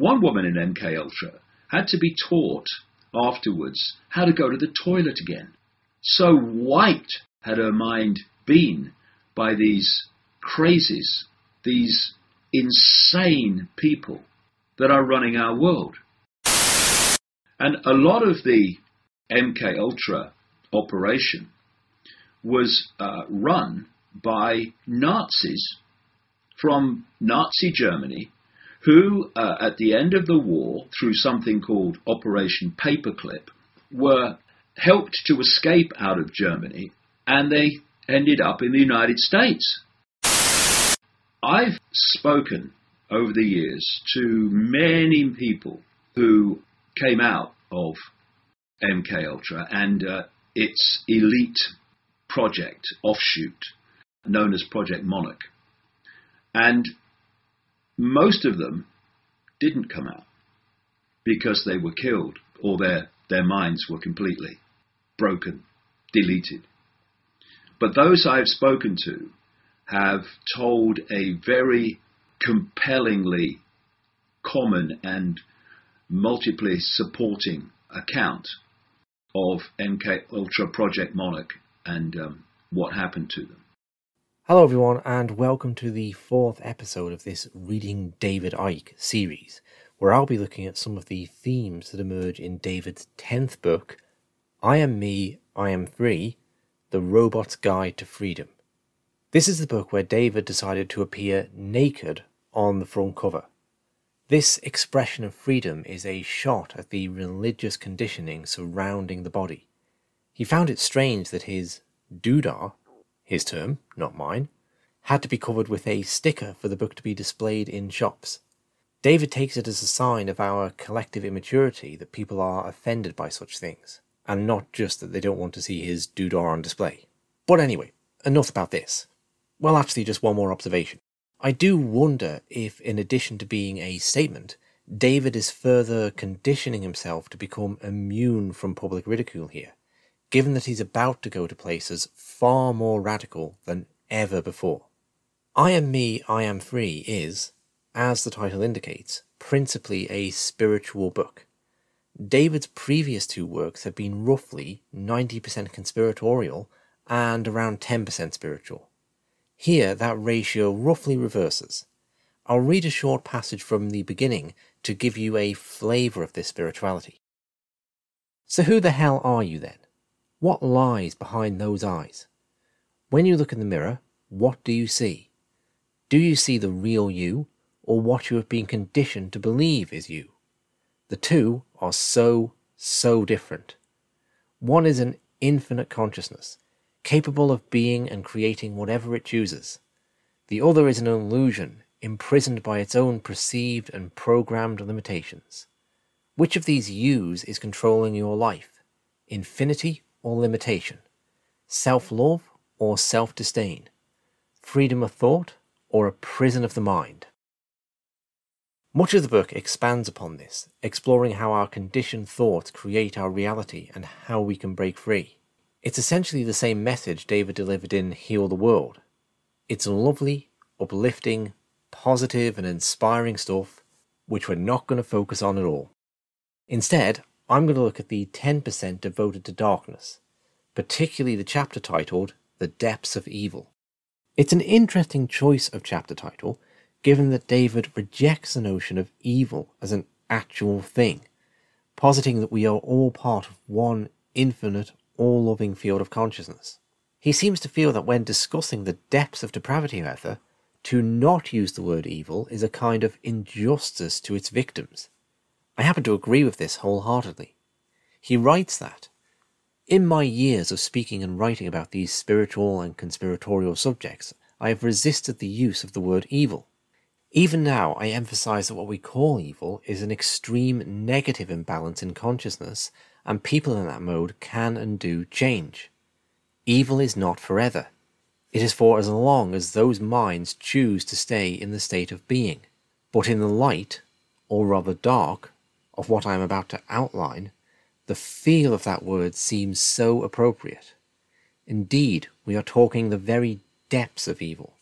One woman in MK Ultra had to be taught afterwards how to go to the toilet again. So wiped had her mind been by these crazies, these insane people that are running our world. And a lot of the MK Ultra operation was uh, run by Nazis from Nazi Germany who, uh, at the end of the war, through something called Operation Paperclip, were helped to escape out of Germany and they ended up in the United States. I've spoken over the years to many people who came out of MK Ultra and uh, its elite project offshoot known as Project Monarch. And most of them didn't come out because they were killed or their, their minds were completely broken, deleted. But those I've spoken to have told a very compellingly common and multiply supporting account of MK Ultra Project Monarch and um, what happened to them. Hello, everyone, and welcome to the fourth episode of this Reading David Icke series, where I'll be looking at some of the themes that emerge in David's 10th book, I Am Me, I Am Free The Robot's Guide to Freedom. This is the book where David decided to appear naked on the front cover. This expression of freedom is a shot at the religious conditioning surrounding the body. He found it strange that his doodah, his term, not mine, had to be covered with a sticker for the book to be displayed in shops. David takes it as a sign of our collective immaturity that people are offended by such things, and not just that they don't want to see his doodah on display. But anyway, enough about this. Well, actually, just one more observation. I do wonder if, in addition to being a statement, David is further conditioning himself to become immune from public ridicule here given that he's about to go to places far more radical than ever before. I Am Me, I Am Free is, as the title indicates, principally a spiritual book. David's previous two works have been roughly 90% conspiratorial and around 10% spiritual. Here, that ratio roughly reverses. I'll read a short passage from the beginning to give you a flavour of this spirituality. So, who the hell are you then? What lies behind those eyes? When you look in the mirror, what do you see? Do you see the real you, or what you have been conditioned to believe is you? The two are so, so different. One is an infinite consciousness, capable of being and creating whatever it chooses. The other is an illusion, imprisoned by its own perceived and programmed limitations. Which of these yous is controlling your life? Infinity or limitation, self love or self disdain, freedom of thought or a prison of the mind. Much of the book expands upon this, exploring how our conditioned thoughts create our reality and how we can break free. It's essentially the same message David delivered in Heal the World. It's lovely, uplifting, positive, and inspiring stuff, which we're not going to focus on at all. Instead, I'm going to look at the 10% devoted to darkness, particularly the chapter titled The Depths of Evil. It's an interesting choice of chapter title, given that David rejects the notion of evil as an actual thing, positing that we are all part of one infinite, all loving field of consciousness. He seems to feel that when discussing the depths of depravity, however, to not use the word evil is a kind of injustice to its victims I happen to agree with this wholeheartedly. He writes that, in my years of speaking and writing about these spiritual and conspiratorial subjects, I have resisted the use of the word evil. Even now, I emphasize that what we call evil is an extreme negative imbalance in consciousness, and people in that mode can and do change. Evil is not forever. It is for as long as those minds choose to stay in the state of being. But in the light, or rather dark, of what I am about to outline, the feel of that word seems so appropriate. Indeed, we are talking the very depths of evil.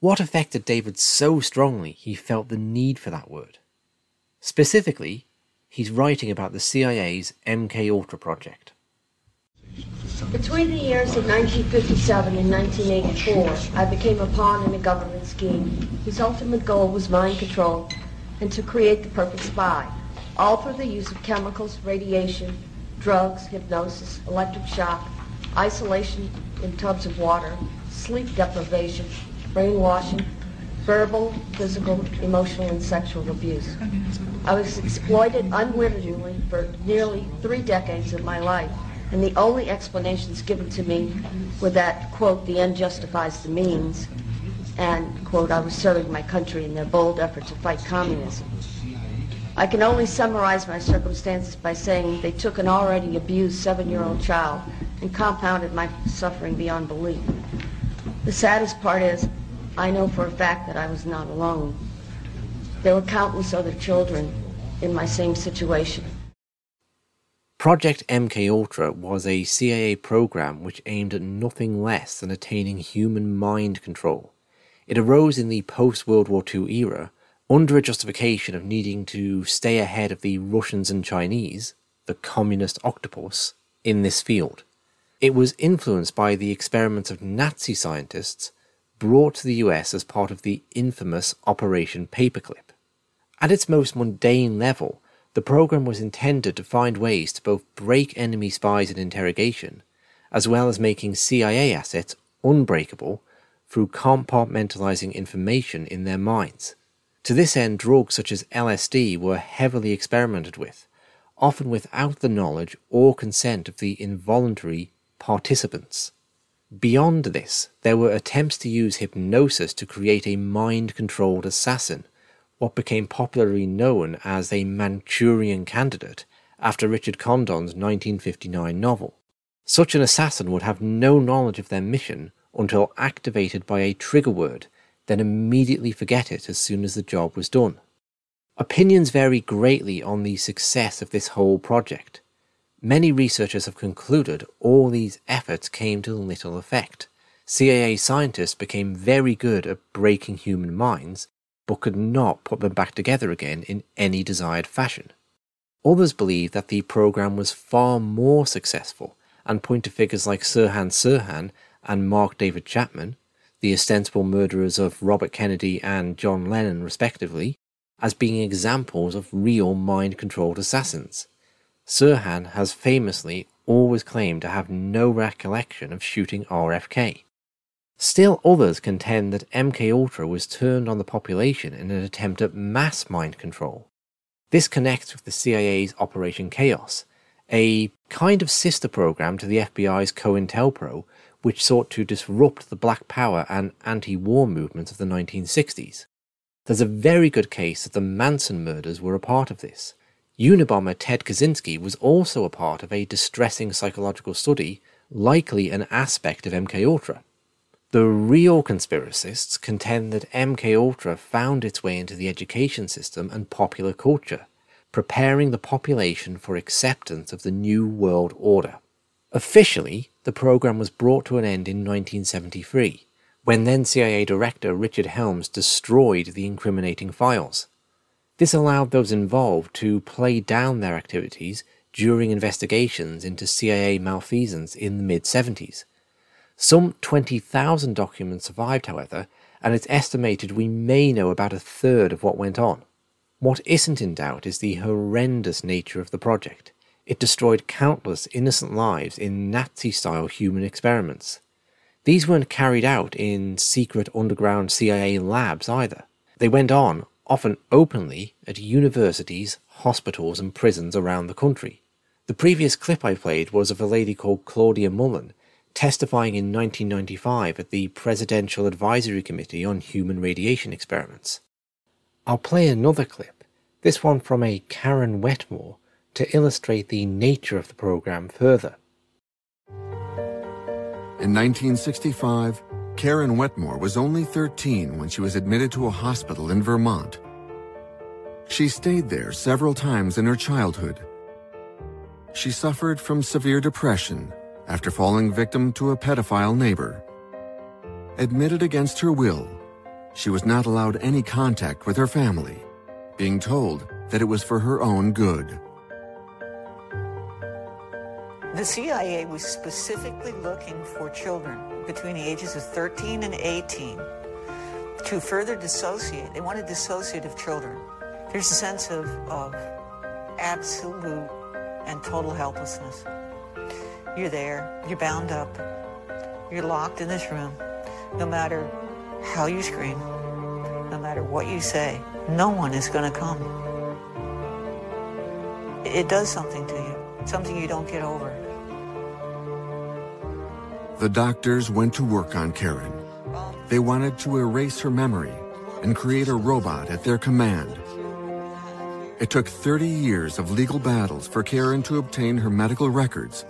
What affected David so strongly he felt the need for that word? Specifically, he's writing about the CIA's MK Ultra project. Between the years of 1957 and 1984, I became a pawn in a government scheme whose ultimate goal was mind control and to create the perfect spy, all through the use of chemicals, radiation, drugs, hypnosis, electric shock, isolation in tubs of water, sleep deprivation, brainwashing, verbal, physical, emotional, and sexual abuse. I was exploited unwittingly for nearly three decades of my life, and the only explanations given to me were that, quote, the end justifies the means, and, quote, I was serving my country in their bold effort to fight communism. I can only summarize my circumstances by saying they took an already abused seven-year-old child and compounded my suffering beyond belief. The saddest part is I know for a fact that I was not alone. There were countless other children in my same situation. Project MK Ultra was a CIA program which aimed at nothing less than attaining human mind control. It arose in the post World War II era under a justification of needing to stay ahead of the Russians and Chinese, the communist octopus, in this field. It was influenced by the experiments of Nazi scientists brought to the US as part of the infamous Operation Paperclip. At its most mundane level, the program was intended to find ways to both break enemy spies in interrogation, as well as making CIA assets unbreakable through compartmentalizing information in their minds. To this end, drugs such as LSD were heavily experimented with, often without the knowledge or consent of the involuntary participants. Beyond this, there were attempts to use hypnosis to create a mind controlled assassin what became popularly known as a Manchurian candidate after Richard Condon's 1959 novel. Such an assassin would have no knowledge of their mission until activated by a trigger word, then immediately forget it as soon as the job was done. Opinions vary greatly on the success of this whole project. Many researchers have concluded all these efforts came to little effect. CIA scientists became very good at breaking human minds but could not put them back together again in any desired fashion. Others believe that the program was far more successful and point to figures like Sirhan Sirhan and Mark David Chapman, the ostensible murderers of Robert Kennedy and John Lennon, respectively, as being examples of real mind controlled assassins. Sirhan has famously always claimed to have no recollection of shooting RFK. Still others contend that MK Ultra was turned on the population in an attempt at mass mind control. This connects with the CIA's Operation Chaos, a kind of sister program to the FBI's COINTELPRO, which sought to disrupt the Black Power and anti war movements of the 1960s. There's a very good case that the Manson murders were a part of this. Unabomber Ted Kaczynski was also a part of a distressing psychological study, likely an aspect of MK Ultra. The real conspiracists contend that MK Ultra found its way into the education system and popular culture, preparing the population for acceptance of the new world order. Officially, the program was brought to an end in 1973, when then CIA Director Richard Helms destroyed the incriminating files. This allowed those involved to play down their activities during investigations into CIA malfeasance in the mid 70s some 20,000 documents survived, however, and it's estimated we may know about a third of what went on. What isn't in doubt is the horrendous nature of the project. It destroyed countless innocent lives in Nazi style human experiments. These weren't carried out in secret underground CIA labs either. They went on, often openly, at universities, hospitals, and prisons around the country. The previous clip I played was of a lady called Claudia Mullen, testifying in 1995 at the Presidential Advisory Committee on Human Radiation Experiments. I'll play another clip, this one from a Karen Wetmore, to illustrate the nature of the program further. In 1965, Karen Wetmore was only 13 when she was admitted to a hospital in Vermont. She stayed there several times in her childhood. She suffered from severe depression after falling victim to a pedophile neighbor. Admitted against her will, she was not allowed any contact with her family, being told that it was for her own good. The CIA was specifically looking for children between the ages of 13 and 18 to further dissociate. They wanted dissociative children. There's a sense of, of absolute and total helplessness. You're there, you're bound up, you're locked in this room. No matter how you scream, no matter what you say, no one is going to come. It does something to you, something you don't get over. The doctors went to work on Karen. They wanted to erase her memory and create a robot at their command. It took 30 years of legal battles for Karen to obtain her medical records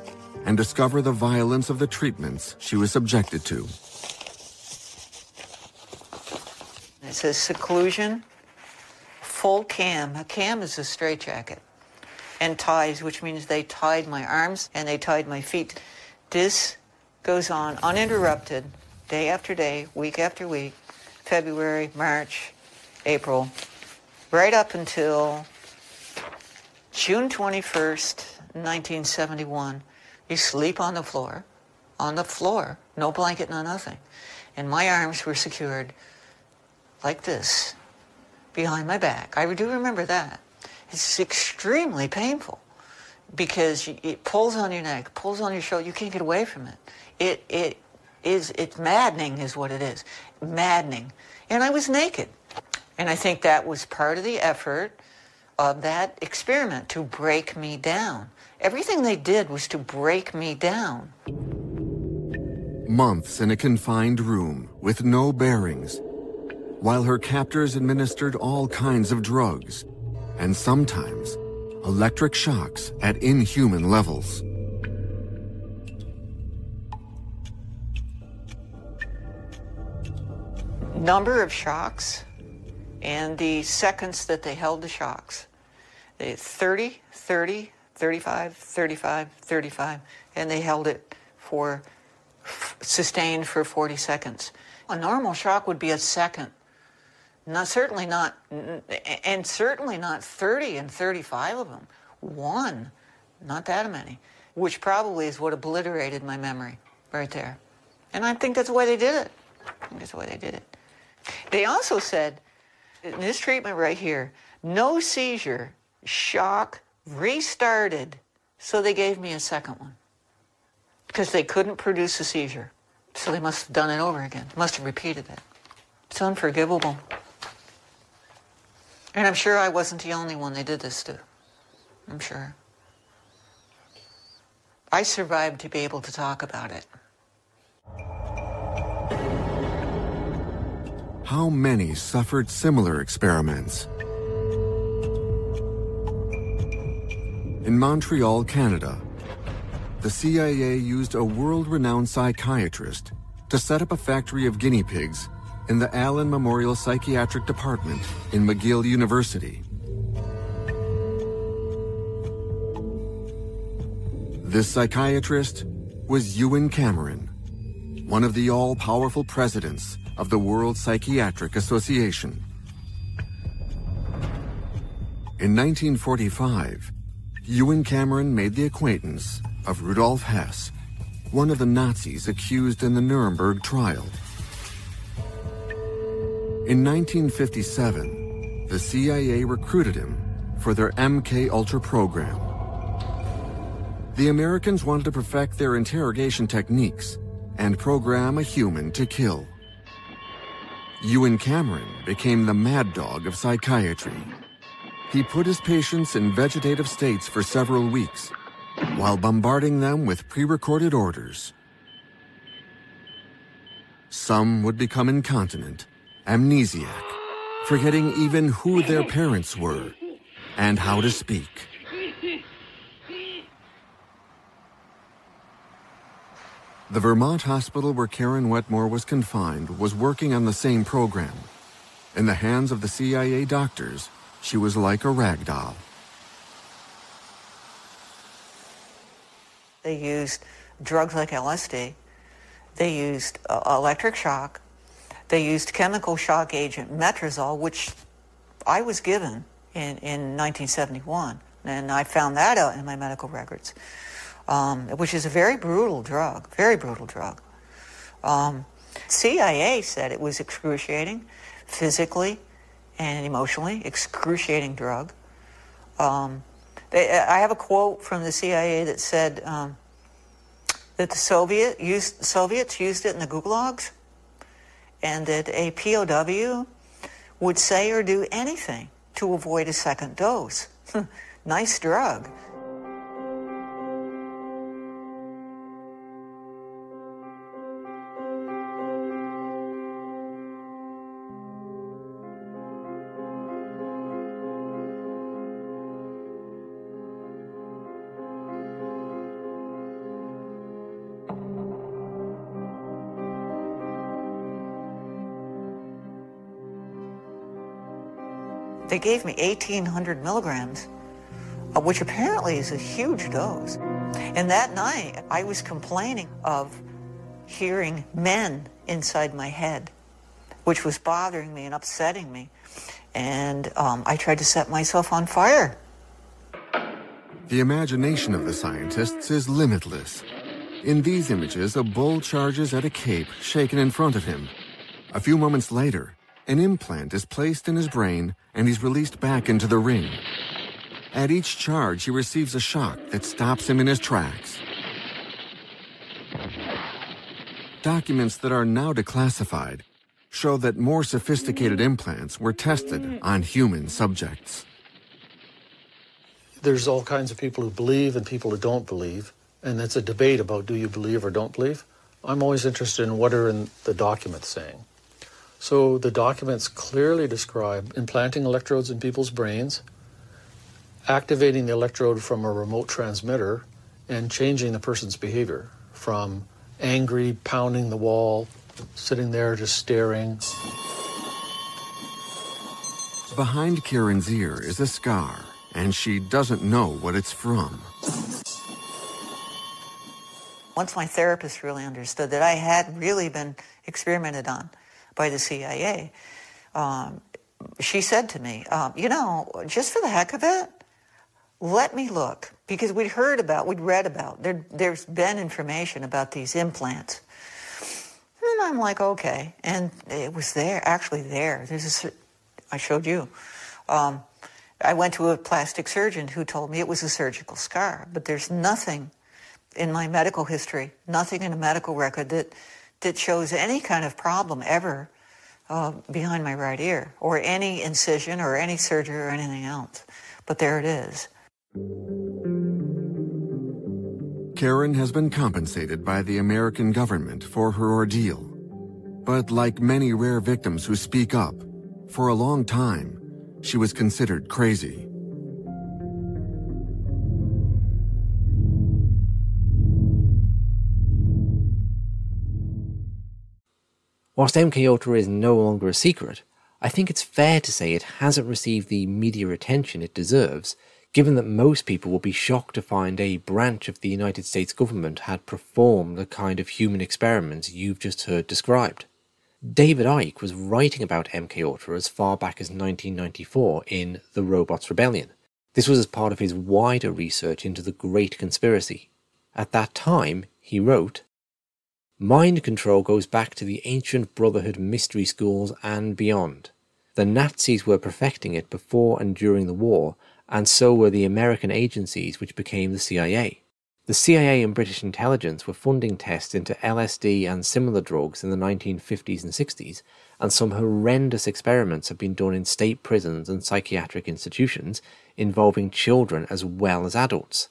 and discover the violence of the treatments she was subjected to. It says seclusion, full cam. A cam is a straitjacket. And ties, which means they tied my arms and they tied my feet. This goes on uninterrupted, day after day, week after week, February, March, April, right up until June 21st, 1971. You sleep on the floor, on the floor, no blanket, no nothing. And my arms were secured like this behind my back. I do remember that. It's extremely painful because it pulls on your neck, pulls on your shoulder. You can't get away from it. It it is it's maddening, is what it is, maddening. And I was naked, and I think that was part of the effort of that experiment to break me down. Everything they did was to break me down. Months in a confined room with no bearings, while her captors administered all kinds of drugs, and sometimes electric shocks at inhuman levels. Number of shocks and the seconds that they held the shocks. They 30, 30, 35, 35, 35, and they held it for sustained for 40 seconds. A normal shock would be a second. Not certainly not, and certainly not 30 and 35 of them. One, not that many, which probably is what obliterated my memory right there. And I think that's the way they did it. I think that's the way they did it. They also said, in this treatment right here, no seizure, shock, restarted. So they gave me a second one because they couldn't produce a seizure. So they must have done it over again, must have repeated it. It's unforgivable. And I'm sure I wasn't the only one they did this to. I'm sure. I survived to be able to talk about it. How many suffered similar experiments? In Montreal, Canada, the CIA used a world-renowned psychiatrist to set up a factory of guinea pigs in the Allan Memorial Psychiatric Department in McGill University. This psychiatrist was Ewen Cameron, one of the all-powerful presidents of the World Psychiatric Association. In 1945, Ewen Cameron made the acquaintance of Rudolf Hess, one of the Nazis accused in the Nuremberg trial. In 1957, the CIA recruited him for their MK Ultra program. The Americans wanted to perfect their interrogation techniques and program a human to kill. Ewen Cameron became the mad dog of psychiatry. He put his patients in vegetative states for several weeks while bombarding them with pre-recorded orders. Some would become incontinent, amnesiac, forgetting even who their parents were and how to speak. The Vermont hospital where Karen Wetmore was confined was working on the same program. In the hands of the CIA doctors, she was like a rag doll. They used drugs like LSD. They used uh, electric shock. They used chemical shock agent metrazole, which I was given in, in 1971. And I found that out in my medical records, um, which is a very brutal drug, very brutal drug. Um, CIA said it was excruciating, physically and emotionally, excruciating drug. Um, they, I have a quote from the CIA that said um, that the Soviet used, Soviets used it in the gulags, and that a POW would say or do anything to avoid a second dose. nice drug. Gave me 1,800 milligrams, uh, which apparently is a huge dose. And that night, I was complaining of hearing men inside my head, which was bothering me and upsetting me. And um, I tried to set myself on fire. The imagination of the scientists is limitless. In these images, a bull charges at a cape shaken in front of him. A few moments later, an implant is placed in his brain and he's released back into the ring. At each charge, he receives a shock that stops him in his tracks. Documents that are now declassified show that more sophisticated implants were tested on human subjects. There's all kinds of people who believe and people who don't believe, and it's a debate about do you believe or don't believe. I'm always interested in what are in the documents saying. So the documents clearly describe implanting electrodes in people's brains, activating the electrode from a remote transmitter, and changing the person's behavior from angry, pounding the wall, sitting there just staring. Behind Karen's ear is a scar, and she doesn't know what it's from. Once my therapist really understood that I had really been experimented on, by the CIA, um, she said to me, um, you know, just for the heck of it, let me look because we'd heard about, we'd read about, there, there's been information about these implants. And I'm like, okay. And it was there, actually there. There's a, I showed you. Um, I went to a plastic surgeon who told me it was a surgical scar, but there's nothing in my medical history, nothing in a medical record that that shows any kind of problem ever uh, behind my right ear, or any incision, or any surgery, or anything else. But there it is. Karen has been compensated by the American government for her ordeal. But like many rare victims who speak up, for a long time, she was considered crazy. Whilst MK Ultra is no longer a secret, I think it's fair to say it hasn't received the media attention it deserves, given that most people will be shocked to find a branch of the United States government had performed the kind of human experiments you've just heard described. David Icke was writing about MK Ultra as far back as 1994 in The Robots Rebellion. This was as part of his wider research into the Great Conspiracy. At that time, he wrote, Mind control goes back to the ancient Brotherhood mystery schools and beyond. The Nazis were perfecting it before and during the war, and so were the American agencies which became the CIA. The CIA and British intelligence were funding tests into LSD and similar drugs in the 1950s and 60s, and some horrendous experiments have been done in state prisons and psychiatric institutions involving children as well as adults.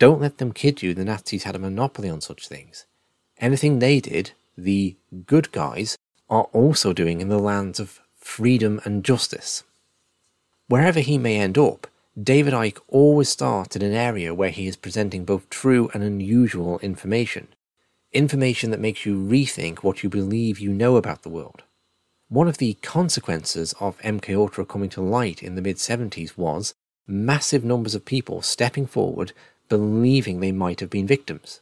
Don't let them kid you the Nazis had a monopoly on such things. Anything they did, the good guys, are also doing in the lands of freedom and justice. Wherever he may end up, David Icke always starts in an area where he is presenting both true and unusual information. Information that makes you rethink what you believe you know about the world. One of the consequences of MK Ultra coming to light in the mid 70s was massive numbers of people stepping forward believing they might have been victims.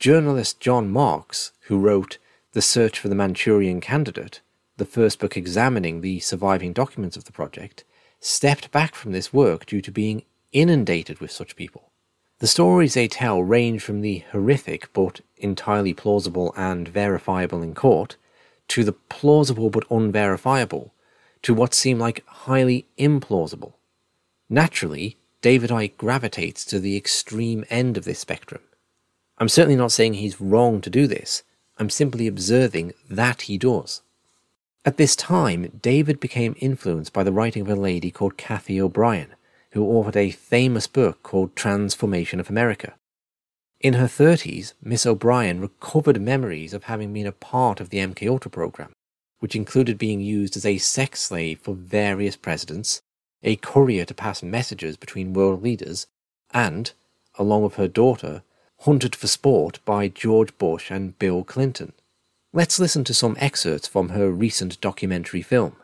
Journalist John Marks, who wrote The Search for the Manchurian Candidate, the first book examining the surviving documents of the project, stepped back from this work due to being inundated with such people. The stories they tell range from the horrific but entirely plausible and verifiable in court, to the plausible but unverifiable, to what seem like highly implausible. Naturally, David Icke gravitates to the extreme end of this spectrum. I'm certainly not saying he's wrong to do this, I'm simply observing that he does. At this time, David became influenced by the writing of a lady called Cathy O'Brien, who authored a famous book called Trance Formation of America. In her 30s, Miss O'Brien recovered memories of having been a part of the MK Ultra program, which included being used as a sex slave for various presidents, a courier to pass messages between world leaders, and, along with her daughter, hunted for sport by George Bush and Bill Clinton. Let's listen to some excerpts from her recent documentary film.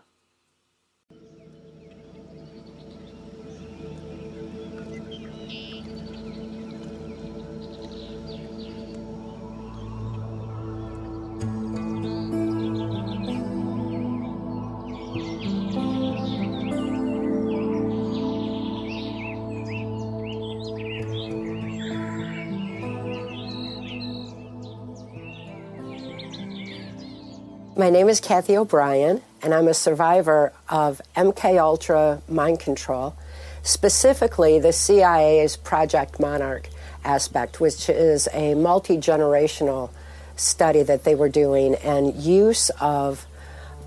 My name is Cathy O'Brien, and I'm a survivor of MK Ultra mind control, specifically the CIA's Project Monarch aspect, which is a multi generational study that they were doing and use of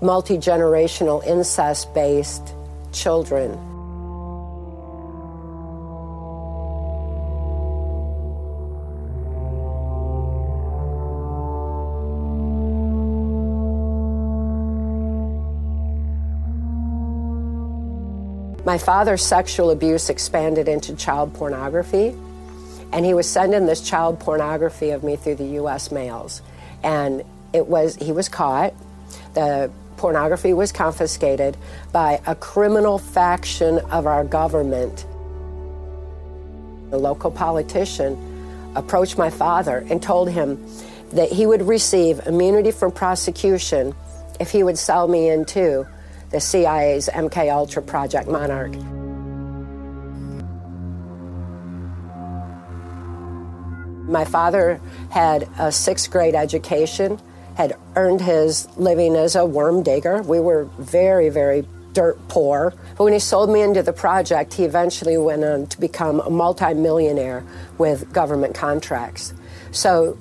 multi generational incest based children My father's sexual abuse expanded into child pornography, and he was sending this child pornography of me through the U.S. mails. And it was he was caught. The pornography was confiscated by a criminal faction of our government. The local politician approached my father and told him that he would receive immunity from prosecution if he would sell me in into the CIA's MK Ultra Project Monarch. My father had a sixth grade education, had earned his living as a worm digger. We were very, very dirt poor. But when he sold me into the project, he eventually went on to become a multimillionaire with government contracts. So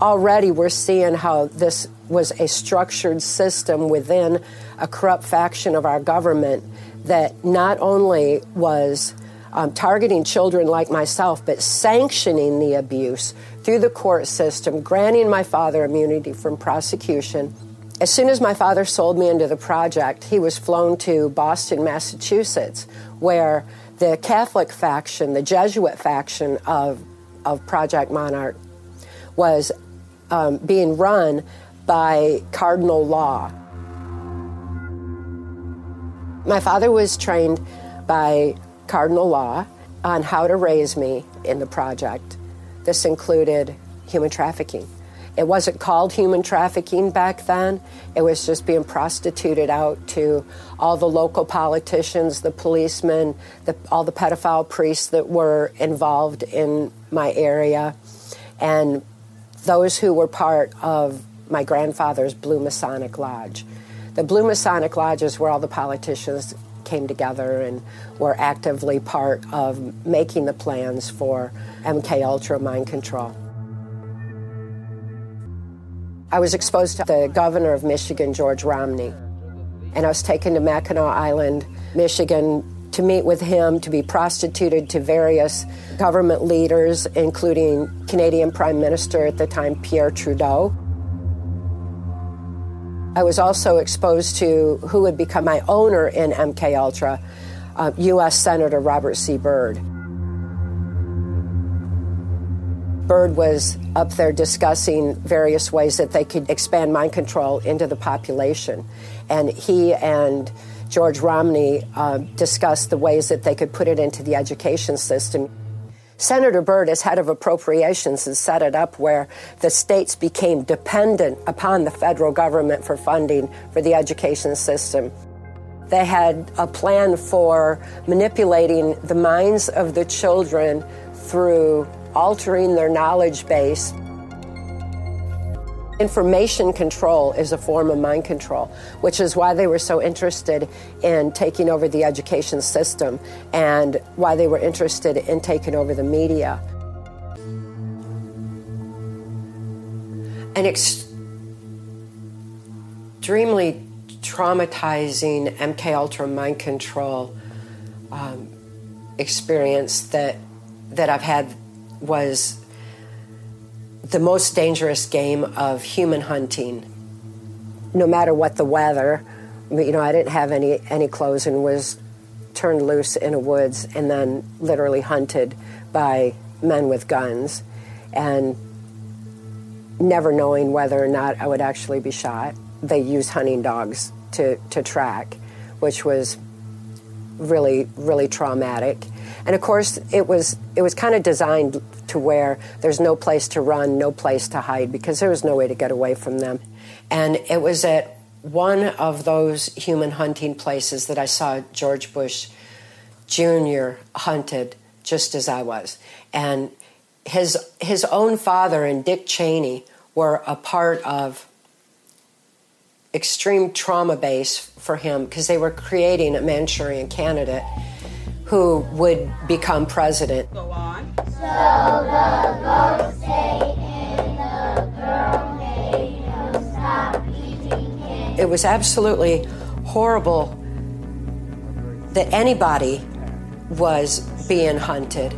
already we're seeing how this was a structured system within a corrupt faction of our government that not only was um, targeting children like myself, but sanctioning the abuse through the court system, granting my father immunity from prosecution. As soon as my father sold me into the project, he was flown to Boston, Massachusetts, where the Catholic faction, the Jesuit faction of, of Project Monarch, was um, being run by Cardinal Law. My father was trained by Cardinal Law on how to raise me in the project. This included human trafficking. It wasn't called human trafficking back then. It was just being prostituted out to all the local politicians, the policemen, the, all the pedophile priests that were involved in my area, and those who were part of my grandfather's Blue Masonic Lodge. The Blue Masonic Lodge is where all the politicians came together and were actively part of making the plans for MK Ultra mind control. I was exposed to the governor of Michigan, George Romney, and I was taken to Mackinac Island, Michigan, to meet with him, to be prostituted to various government leaders, including Canadian Prime Minister at the time, Pierre Trudeau. I was also exposed to who would become my owner in MK Ultra, uh, U.S. Senator Robert C. Byrd. Byrd was up there discussing various ways that they could expand mind control into the population, and he and George Romney uh, discussed the ways that they could put it into the education system. Senator Byrd, as head of appropriations, has set it up where the states became dependent upon the federal government for funding for the education system. They had a plan for manipulating the minds of the children through altering their knowledge base. Information control is a form of mind control, which is why they were so interested in taking over the education system and why they were interested in taking over the media. An extremely traumatizing MK Ultra mind control um, experience that that I've had was the most dangerous game of human hunting. No matter what the weather, you know, I didn't have any any clothes and was turned loose in a woods and then literally hunted by men with guns and never knowing whether or not I would actually be shot. They used hunting dogs to, to track, which was really, really traumatic. And of course, it was it was kind of designed to where there's no place to run, no place to hide, because there was no way to get away from them. And it was at one of those human hunting places that I saw George Bush Jr. hunted just as I was. And his his own father and Dick Cheney were a part of extreme trauma base for him because they were creating a Manchurian candidate who would become president. Go on. So the stay in the girl made stop eating It was absolutely horrible that anybody was being hunted.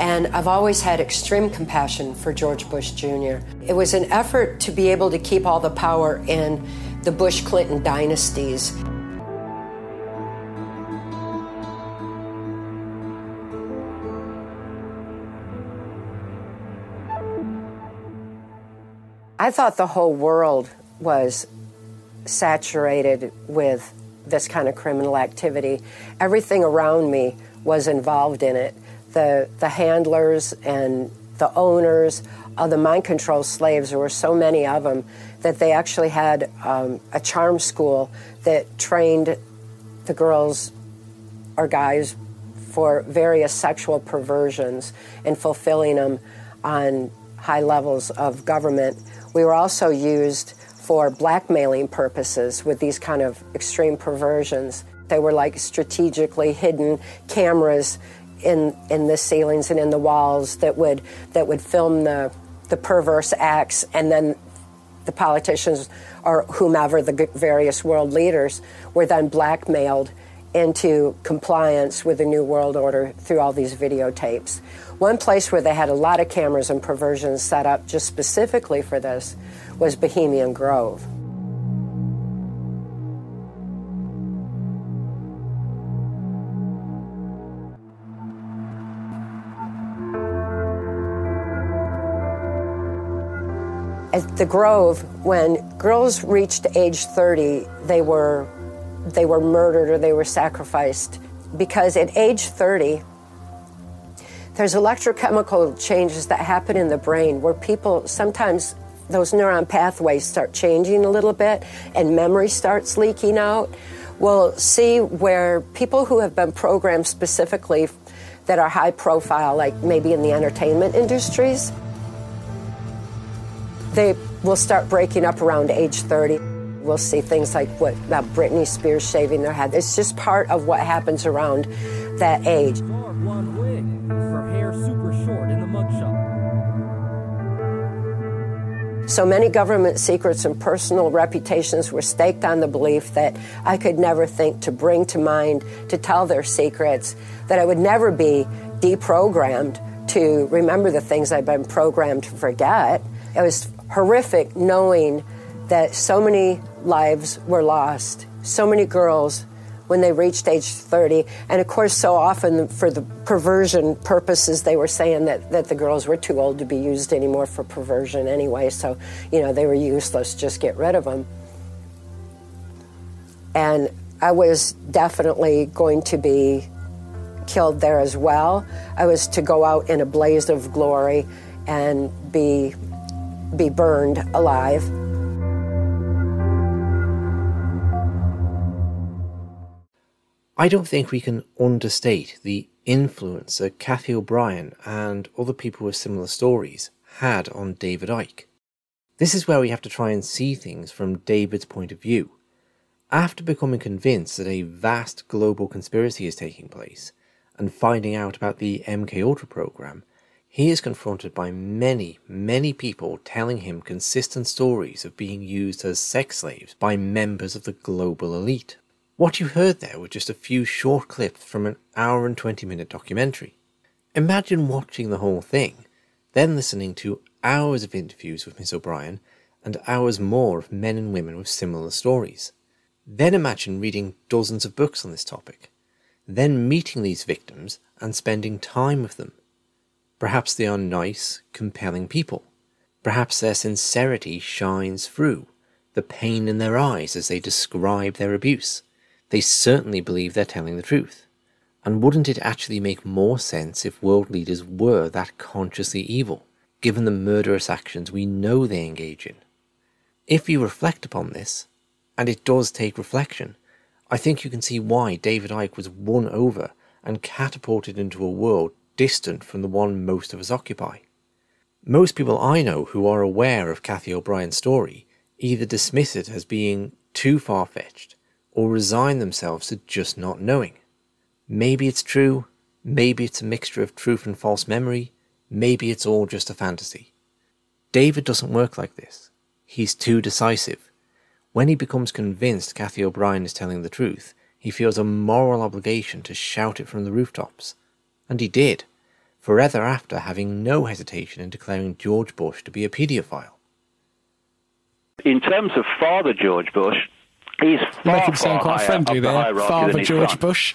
And I've always had extreme compassion for George Bush Jr. It was an effort to be able to keep all the power in the Bush Clinton dynasties. I thought the whole world was saturated with this kind of criminal activity. Everything around me was involved in it. The, the handlers and the owners of the mind control slaves, there were so many of them that they actually had um, a charm school that trained the girls or guys for various sexual perversions and fulfilling them on high levels of government we were also used for blackmailing purposes with these kind of extreme perversions. They were like strategically hidden cameras in in the ceilings and in the walls that would that would film the the perverse acts and then the politicians or whomever the various world leaders were then blackmailed into compliance with the New World Order through all these videotapes. One place where they had a lot of cameras and perversions set up just specifically for this was Bohemian Grove. At the Grove, when girls reached age 30, they were they were murdered or they were sacrificed. Because at age 30, there's electrochemical changes that happen in the brain where people sometimes those neuron pathways start changing a little bit and memory starts leaking out. We'll see where people who have been programmed specifically that are high profile, like maybe in the entertainment industries, they will start breaking up around age 30. We'll see things like what about Britney Spears shaving their head. It's just part of what happens around that age. So many government secrets and personal reputations were staked on the belief that I could never think to bring to mind, to tell their secrets, that I would never be deprogrammed to remember the things I'd been programmed to forget. It was horrific knowing that so many lives were lost, so many girls when they reached age 30. And of course, so often for the perversion purposes, they were saying that, that the girls were too old to be used anymore for perversion anyway. So, you know, they were useless, just get rid of them. And I was definitely going to be killed there as well. I was to go out in a blaze of glory and be, be burned alive. I don't think we can understate the influence that Cathy O'Brien and other people with similar stories had on David Icke. This is where we have to try and see things from David's point of view. After becoming convinced that a vast global conspiracy is taking place and finding out about the MK Ultra program, he is confronted by many, many people telling him consistent stories of being used as sex slaves by members of the global elite. What you heard there were just a few short clips from an hour and 20 minute documentary. Imagine watching the whole thing, then listening to hours of interviews with Miss O'Brien and hours more of men and women with similar stories. Then imagine reading dozens of books on this topic. Then meeting these victims and spending time with them. Perhaps they are nice, compelling people. Perhaps their sincerity shines through, the pain in their eyes as they describe their abuse. They certainly believe they're telling the truth. And wouldn't it actually make more sense if world leaders were that consciously evil, given the murderous actions we know they engage in? If you reflect upon this, and it does take reflection, I think you can see why David Icke was won over and catapulted into a world distant from the one most of us occupy. Most people I know who are aware of Cathy O'Brien's story either dismiss it as being too far fetched or resign themselves to just not knowing. Maybe it's true, maybe it's a mixture of truth and false memory, maybe it's all just a fantasy. David doesn't work like this. He's too decisive. When he becomes convinced Cathy O'Brien is telling the truth, he feels a moral obligation to shout it from the rooftops. And he did, forever after having no hesitation in declaring George Bush to be a paedophile. In terms of Father George Bush, He's Make him sound quite friendly there. Father George front. Bush.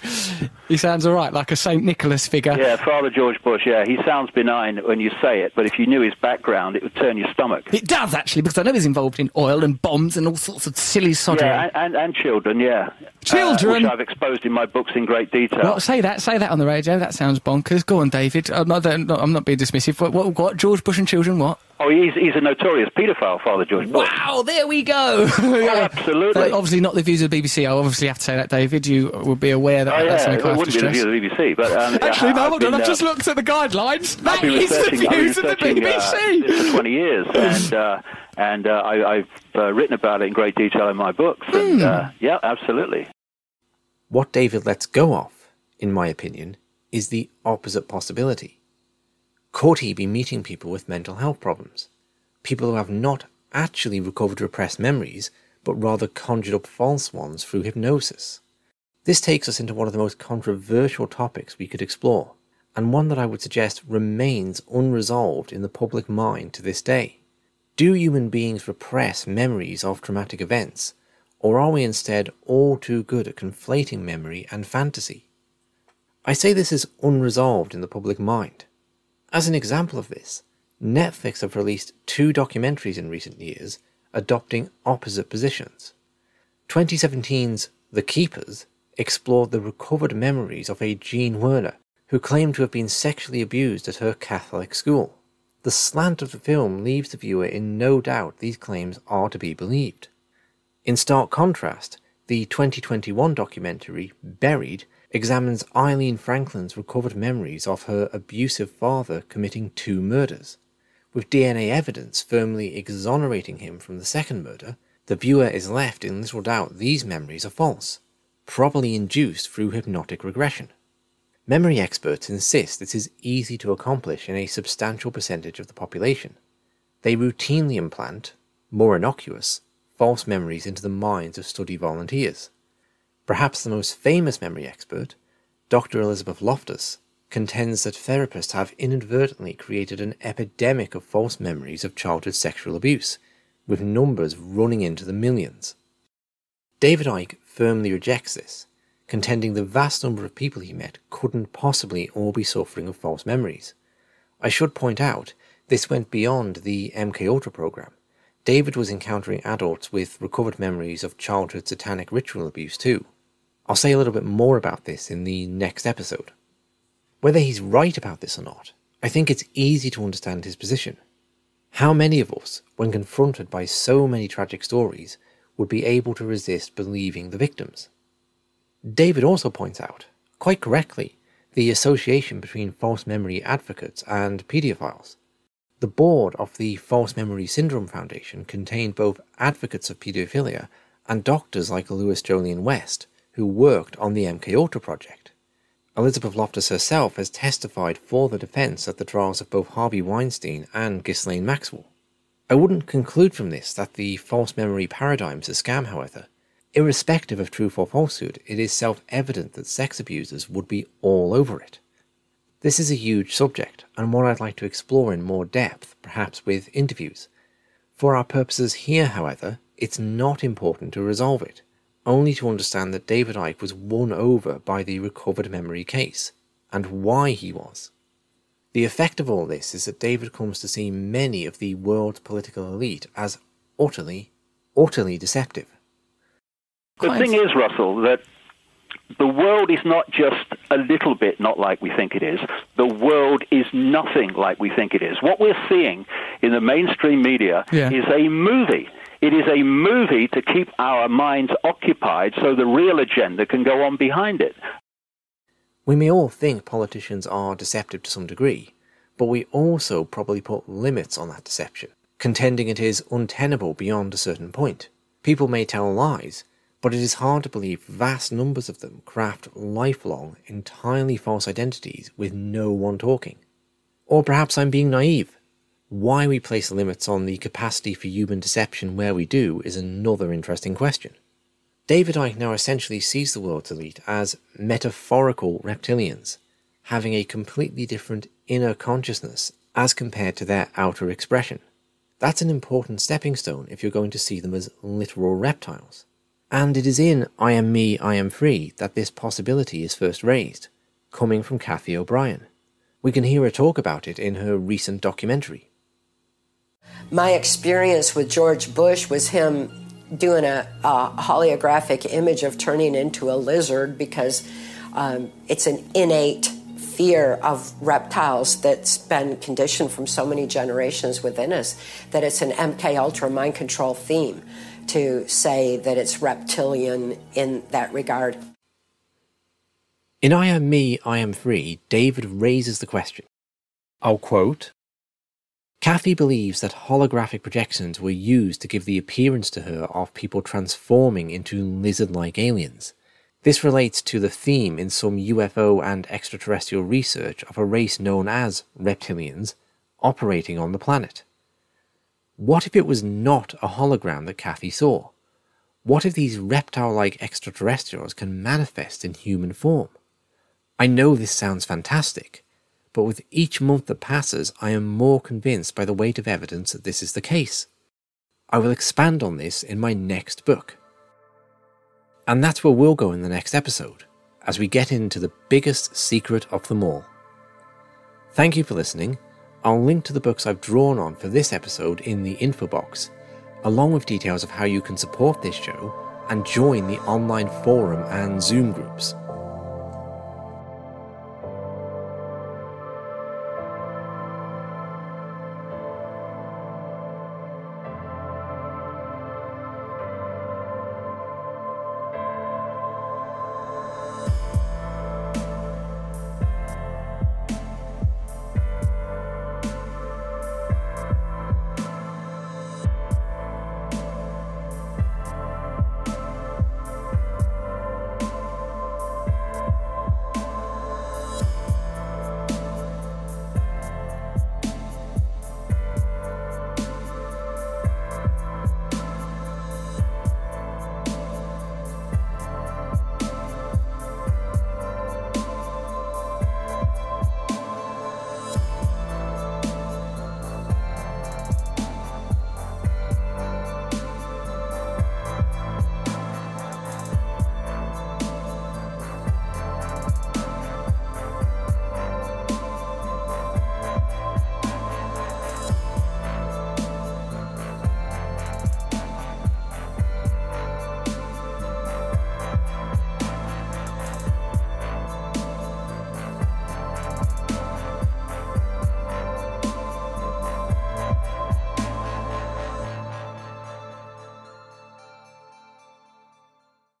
He sounds all right, like a St. Nicholas figure. Yeah, Father George Bush, yeah. He sounds benign when you say it, but if you knew his background, it would turn your stomach. It does, actually, because I know he's involved in oil and bombs and all sorts of silly soddery. Yeah, and, and, and children, yeah. Children? Uh, which I've exposed in my books in great detail. Well, say that, say that on the radio. That sounds bonkers. Go on, David. I'm not, I'm not being dismissive. What, what, what? George Bush and children, what? Oh, he's, he's a notorious paedophile, Father George Bush. Wow, there we go. oh, absolutely. obviously not the views of the BBC. I obviously have to say that, David. You would be aware that oh, yeah, that's something it I wouldn't be the views of the BBC. But, um, Actually, no, hold on. I've just looked at the guidelines. That is the views of the BBC. Uh, for 20 years. and uh, and uh, I, have uh, written about it in great detail in my books. And mm. yeah, absolutely. What David lets go of, in my opinion, is the opposite possibility. Could he be meeting people with mental health problems? People who have not actually recovered repressed memories, but rather conjured up false ones through hypnosis. This takes us into one of the most controversial topics we could explore, and one that I would suggest remains unresolved in the public mind to this day. Do human beings repress memories of traumatic events, or are we instead all too good at conflating memory and fantasy? I say this is unresolved in the public mind. As an example of this, Netflix have released two documentaries in recent years adopting opposite positions. 2017's The Keepers explored the recovered memories of a Jean Wehner who claimed to have been sexually abused at her Catholic school. The slant of the film leaves the viewer in no doubt these claims are to be believed. In stark contrast, the 2021 documentary Buried examines Eileen Franklin's recovered memories of her abusive father committing two murders. With DNA evidence firmly exonerating him from the second murder, the viewer is left in little doubt these memories are false, probably induced through hypnotic regression. Memory experts insist this is easy to accomplish in a substantial percentage of the population. They routinely implant, more innocuous, false memories into the minds of study volunteers. Perhaps the most famous memory expert, Dr. Elizabeth Loftus, contends that therapists have inadvertently created an epidemic of false memories of childhood sexual abuse, with numbers running into the millions. David Icke firmly rejects this, contending the vast number of people he met couldn't possibly all be suffering of false memories. I should point out this went beyond the MK Ultra program. David was encountering adults with recovered memories of childhood satanic ritual abuse too. I'll say a little bit more about this in the next episode. Whether he's right about this or not, I think it's easy to understand his position. How many of us, when confronted by so many tragic stories, would be able to resist believing the victims? David also points out, quite correctly, the association between false memory advocates and paedophiles. The board of the False Memory Syndrome Foundation contained both advocates of paedophilia and doctors like Louis Jolyon West, who worked on the MK Ultra project. Elizabeth Loftus herself has testified for the defense at the trials of both Harvey Weinstein and Ghislaine Maxwell. I wouldn't conclude from this that the false memory paradigm is a scam, however. Irrespective of truth or falsehood, it is self evident that sex abusers would be all over it. This is a huge subject, and one I'd like to explore in more depth, perhaps with interviews. For our purposes here, however, it's not important to resolve it, only to understand that David Icke was won over by the recovered memory case, and why he was. The effect of all this is that David comes to see many of the world's political elite as utterly, utterly deceptive. The thing is, Russell, that the world is not just a little bit not like we think it is. The world is nothing like we think it is. What we're seeing in the mainstream media Yeah. is a movie. It is a movie to keep our minds occupied so the real agenda can go on behind it. We may all think politicians are deceptive to some degree, but we also probably put limits on that deception, contending it is untenable beyond a certain point. People may tell lies, but it is hard to believe vast numbers of them craft lifelong, entirely false identities with no one talking. Or perhaps I'm being naive. Why we place limits on the capacity for human deception where we do is another interesting question. David Icke now essentially sees the world's elite as metaphorical reptilians, having a completely different inner consciousness as compared to their outer expression. That's an important stepping stone if you're going to see them as literal reptiles. And it is in I Am Me, I Am Free that this possibility is first raised, coming from Cathy O'Brien. We can hear her talk about it in her recent documentary. My experience with George Bush was him doing a, a holographic image of turning into a lizard because um, it's an innate fear of reptiles that's been conditioned from so many generations within us that it's an MK Ultra mind control theme to say that it's reptilian in that regard. In I Am Me, I Am Free, David raises the question. I'll quote Cathy believes that holographic projections were used to give the appearance to her of people transforming into lizard like aliens. This relates to the theme in some UFO and extraterrestrial research of a race known as reptilians operating on the planet. What if it was not a hologram that Cathy saw? What if these reptile like extraterrestrials can manifest in human form? I know this sounds fantastic, but with each month that passes, I am more convinced by the weight of evidence that this is the case. I will expand on this in my next book. And that's where we'll go in the next episode, as we get into the biggest secret of them all. Thank you for listening. I'll link to the books I've drawn on for this episode in the info box, along with details of how you can support this show and join the online forum and Zoom groups.